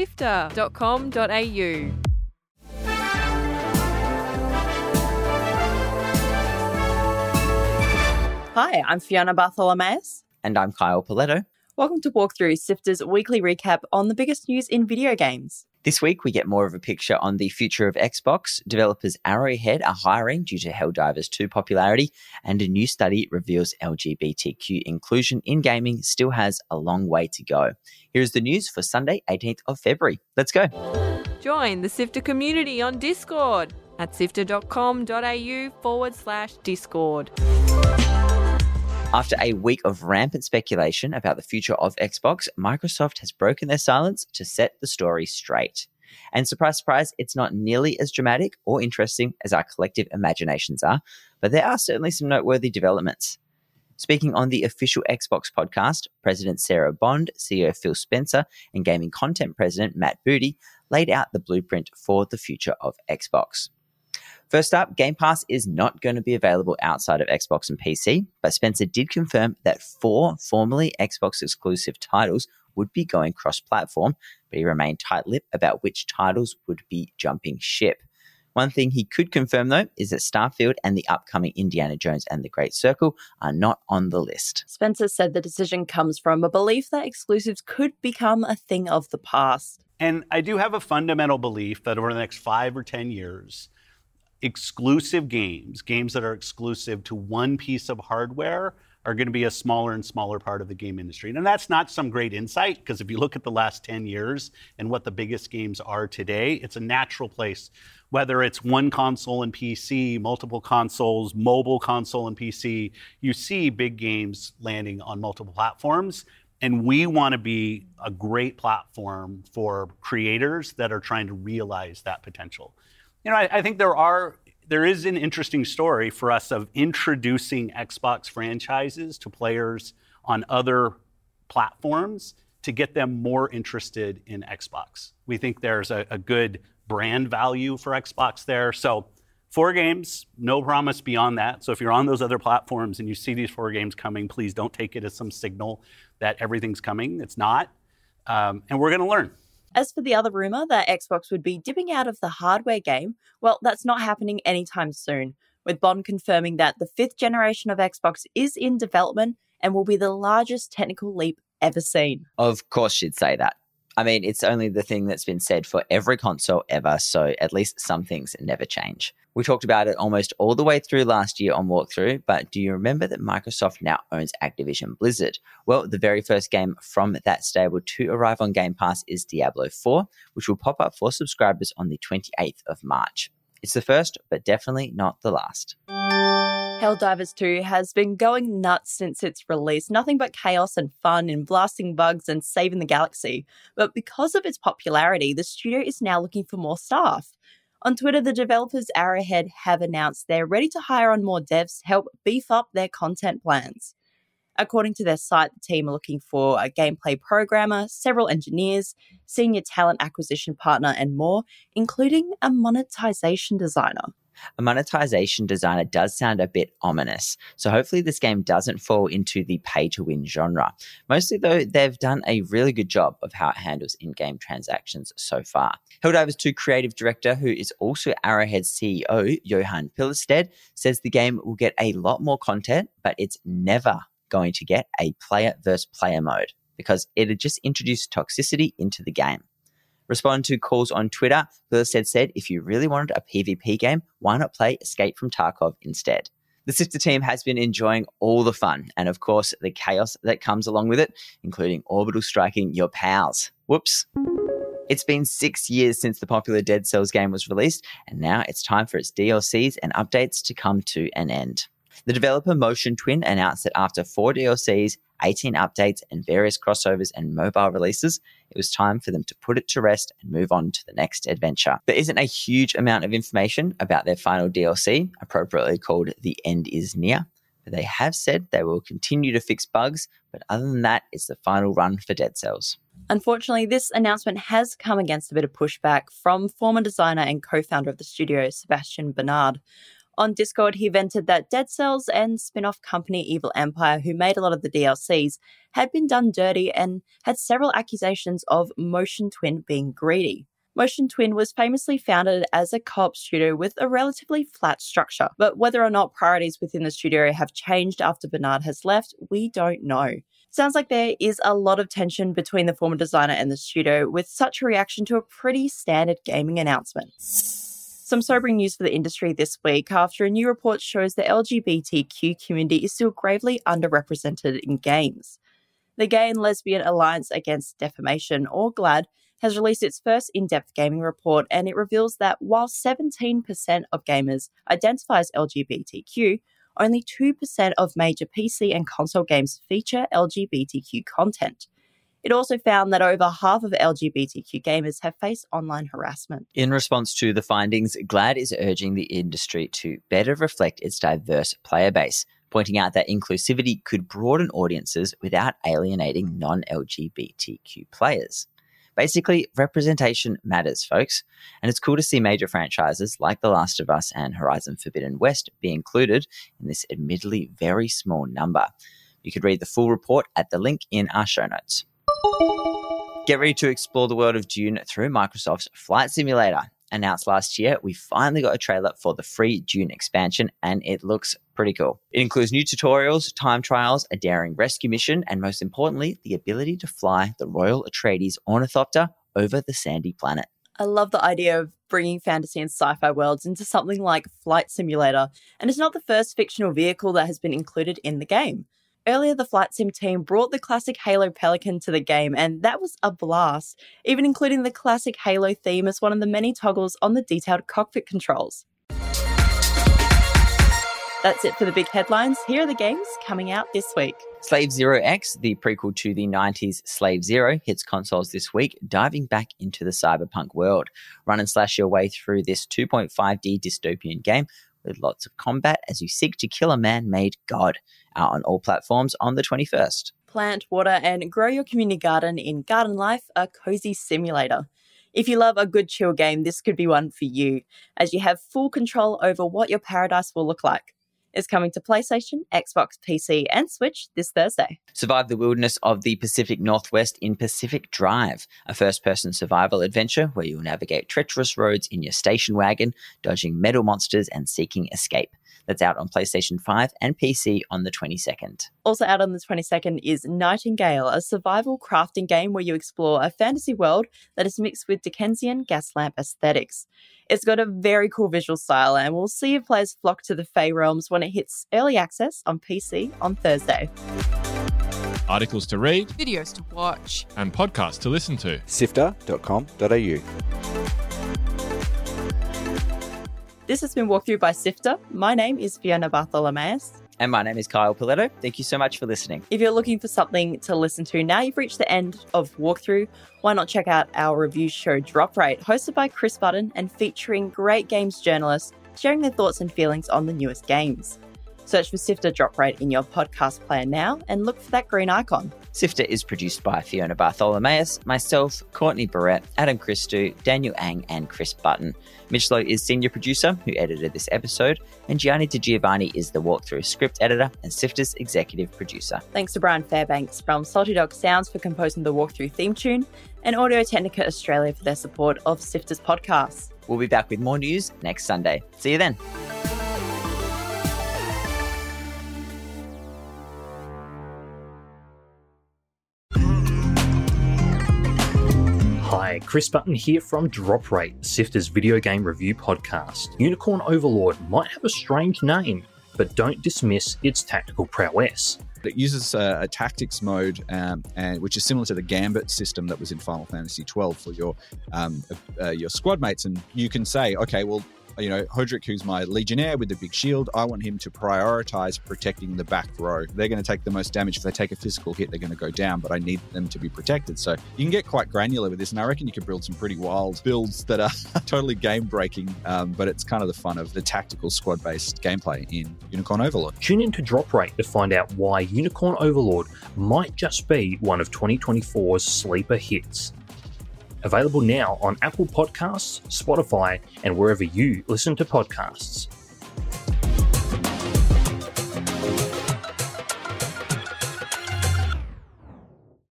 sifter.com.au. Hi, I'm Fiona Bartholomaeus. And I'm Kyle Pauletto. Welcome to Walkthrough Sifter's weekly recap on the biggest news in video games. This week, we get more of a picture on the future of Xbox. Developers Arrowhead are hiring due to Helldivers 2 popularity, and a new study reveals LGBTQ inclusion in gaming still has a long way to go. Here's the news for Sunday, 18th of February. Let's go. Join the Sifter community on Discord at sifter.com.au forward slash Discord. After a week of rampant speculation about the future of Xbox, Microsoft has broken their silence to set the story straight. And surprise, surprise, it's not nearly as dramatic or interesting as our collective imaginations are, but there are certainly some noteworthy developments. Speaking on the official Xbox podcast, President Sarah Bond, CEO Phil Spencer, and gaming content president Matt Booty laid out the blueprint for the future of Xbox. First up, Game Pass is not going to be available outside of Xbox and PC, but Spencer did confirm that four formerly Xbox exclusive titles would be going cross platform, but he remained tight lipped about which titles would be jumping ship. One thing he could confirm, though, is that Starfield and the upcoming Indiana Jones and the Great Circle are not on the list. Spencer said the decision comes from a belief that exclusives could become a thing of the past. And I do have a fundamental belief that over the next five or 10 years, exclusive games, games that are exclusive to one piece of hardware, are going to be a smaller and smaller part of the game industry. And that's not some great insight, because if you look at the last 10 years and what the biggest games are today, it's a natural place. Whether it's one console and PC, multiple consoles, mobile console and PC, you see big games landing on multiple platforms. And we want to be a great platform for creators that are trying to realize that potential. You know, I, I think there are there is an interesting story for us of introducing Xbox franchises to players on other platforms to get them more interested in Xbox. We think there's a, a good brand value for Xbox there. So four games, no promise beyond that. So if you're on those other platforms and you see these four games coming, please don't take it as some signal that everything's coming. It's not. Um, and we're going to learn. As for the other rumor that Xbox would be dipping out of the hardware game, well, that's not happening anytime soon, with Bond confirming that the fifth generation of Xbox is in development and will be the largest technical leap ever seen. Of course, she'd say that. I mean, it's only the thing that's been said for every console ever, so at least some things never change. We talked about it almost all the way through last year on Walkthrough, but do you remember that Microsoft now owns Activision Blizzard? Well, the very first game from that stable to arrive on Game Pass is Diablo 4, which will pop up for subscribers on the 28th of March. It's the first, but definitely not the last. Helldivers 2 has been going nuts since its release, nothing but chaos and fun in blasting bugs and saving the galaxy. But because of its popularity, the studio is now looking for more staff. On Twitter, the developers Arrowhead have announced they're ready to hire on more devs to help beef up their content plans. According to their site, the team are looking for a gameplay programmer, several engineers, senior talent acquisition partner, and more, including a monetization designer a monetization designer does sound a bit ominous. So hopefully this game doesn't fall into the pay to win genre. Mostly though, they've done a really good job of how it handles in-game transactions so far. Helldivers 2 creative director, who is also Arrowhead CEO, Johan Pilestedt, says the game will get a lot more content, but it's never going to get a player versus player mode because it had just introduced toxicity into the game. Responding to calls on Twitter, Pilestedt said, if you really wanted a PvP game, why not play Escape from Tarkov instead? The sister team has been enjoying all the fun and, of course, the chaos that comes along with it, including orbital striking your pals. Whoops. It's been six years since the popular Dead Cells game was released, and now it's time for its DLCs and updates to come to an end. The developer Motion Twin announced that after four DLCs, 18 updates, and various crossovers and mobile releases, it was time for them to put it to rest and move on to the next adventure. There isn't a huge amount of information about their final DLC, appropriately called The End Is Near. But they have said they will continue to fix bugs, but other than that, it's the final run for Dead Cells. Unfortunately, this announcement has come against a bit of pushback from former designer and co founder of the studio, Sebastian Bernard. On Discord, he vented that Dead Cells and spin off company Evil Empire, who made a lot of the DLCs, had been done dirty and had several accusations of Motion Twin being greedy. Motion Twin was famously founded as a co op studio with a relatively flat structure, but whether or not priorities within the studio have changed after Bernard has left, we don't know. Sounds like there is a lot of tension between the former designer and the studio, with such a reaction to a pretty standard gaming announcement. Some sobering news for the industry this week after a new report shows the LGBTQ community is still gravely underrepresented in games. The Gay and Lesbian Alliance Against Defamation, or GLAAD, has released its first in depth gaming report, and it reveals that while 17% of gamers identify as LGBTQ, only 2% of major PC and console games feature LGBTQ content. It also found that over half of LGBTQ gamers have faced online harassment. In response to the findings, GLAAD is urging the industry to better reflect its diverse player base, pointing out that inclusivity could broaden audiences without alienating non LGBTQ players. Basically, representation matters, folks, and it's cool to see major franchises like The Last of Us and Horizon Forbidden West be included in this admittedly very small number. You could read the full report at the link in our show notes. Get ready to explore the world of Dune through Microsoft's Flight Simulator. Announced last year, we finally got a trailer for the free Dune expansion, and it looks pretty cool. It includes new tutorials, time trials, a daring rescue mission, and most importantly, the ability to fly the Royal Atreides Ornithopter over the sandy planet. I love the idea of bringing fantasy and sci fi worlds into something like Flight Simulator, and it's not the first fictional vehicle that has been included in the game. Earlier, the Flight Sim team brought the classic Halo Pelican to the game, and that was a blast, even including the classic Halo theme as one of the many toggles on the detailed cockpit controls. That's it for the big headlines. Here are the games coming out this week. Slave Zero X, the prequel to the 90s Slave Zero, hits consoles this week, diving back into the cyberpunk world. Run and slash your way through this 2.5D dystopian game with lots of combat as you seek to kill a man made god. Out on all platforms on the 21st. Plant, water, and grow your community garden in Garden Life, a cozy simulator. If you love a good chill game, this could be one for you, as you have full control over what your paradise will look like is coming to PlayStation, Xbox, PC, and Switch this Thursday. Survive the wilderness of the Pacific Northwest in Pacific Drive, a first person survival adventure where you'll navigate treacherous roads in your station wagon, dodging metal monsters and seeking escape. That's out on PlayStation 5 and PC on the 22nd. Also out on the 22nd is Nightingale, a survival crafting game where you explore a fantasy world that is mixed with Dickensian gas lamp aesthetics. It's got a very cool visual style, and we'll see if players flock to the Fae realms when it hits early access on PC on Thursday. Articles to read, Videos to watch. and podcasts to listen to. sifter.com.au. This has been walked through by Sifter. My name is Fiona Bartholomaeus. And my name is Kyle Pauletto. Thank you so much for listening. If you're looking for something to listen to, now you've reached the end of Walkthrough, why not check out our review show Drop Rate, hosted by Chris Button and featuring great games journalists sharing their thoughts and feelings on the newest games. Search for Sifter Drop Rate in your podcast player now and look for that green icon. Sifter is produced by Fiona Bartholomaeus, myself, Courtney Borrett, Adam Christou, Daniel Ang, and Chris Button. Mitch Loh is senior producer who edited this episode, and Gianni Di Giovanni is the walkthrough script editor and Sifter's executive producer. Thanks to Brian Fairbanks from Salty Dog Sounds for composing the walkthrough theme tune, and Audio Technica Australia for their support of Sifter's podcast. We'll be back with more news next Sunday. See you then. Chris Button here from Drop Rate, Sifter's video game review podcast. Unicorn Overlord might have a strange name, but don't dismiss its tactical prowess. It uses a, a tactics mode, um, and which is similar to the Gambit system that was in Final Fantasy XII for your um, uh, your squad mates. And you can say, okay, well, you know, Hodrick, who's my legionnaire with the big shield, I want him to prioritize protecting the back row. They're going to take the most damage. If they take a physical hit, they're going to go down, but I need them to be protected. So you can get quite granular with this, and I reckon you could build some pretty wild builds that are totally game breaking. Um, but it's kind of the fun of the tactical squad based gameplay in Unicorn Overlord. Tune into Drop Rate to find out why Unicorn Overlord might just be one of 2024's sleeper hits available now on Apple Podcasts, Spotify, and wherever you listen to podcasts.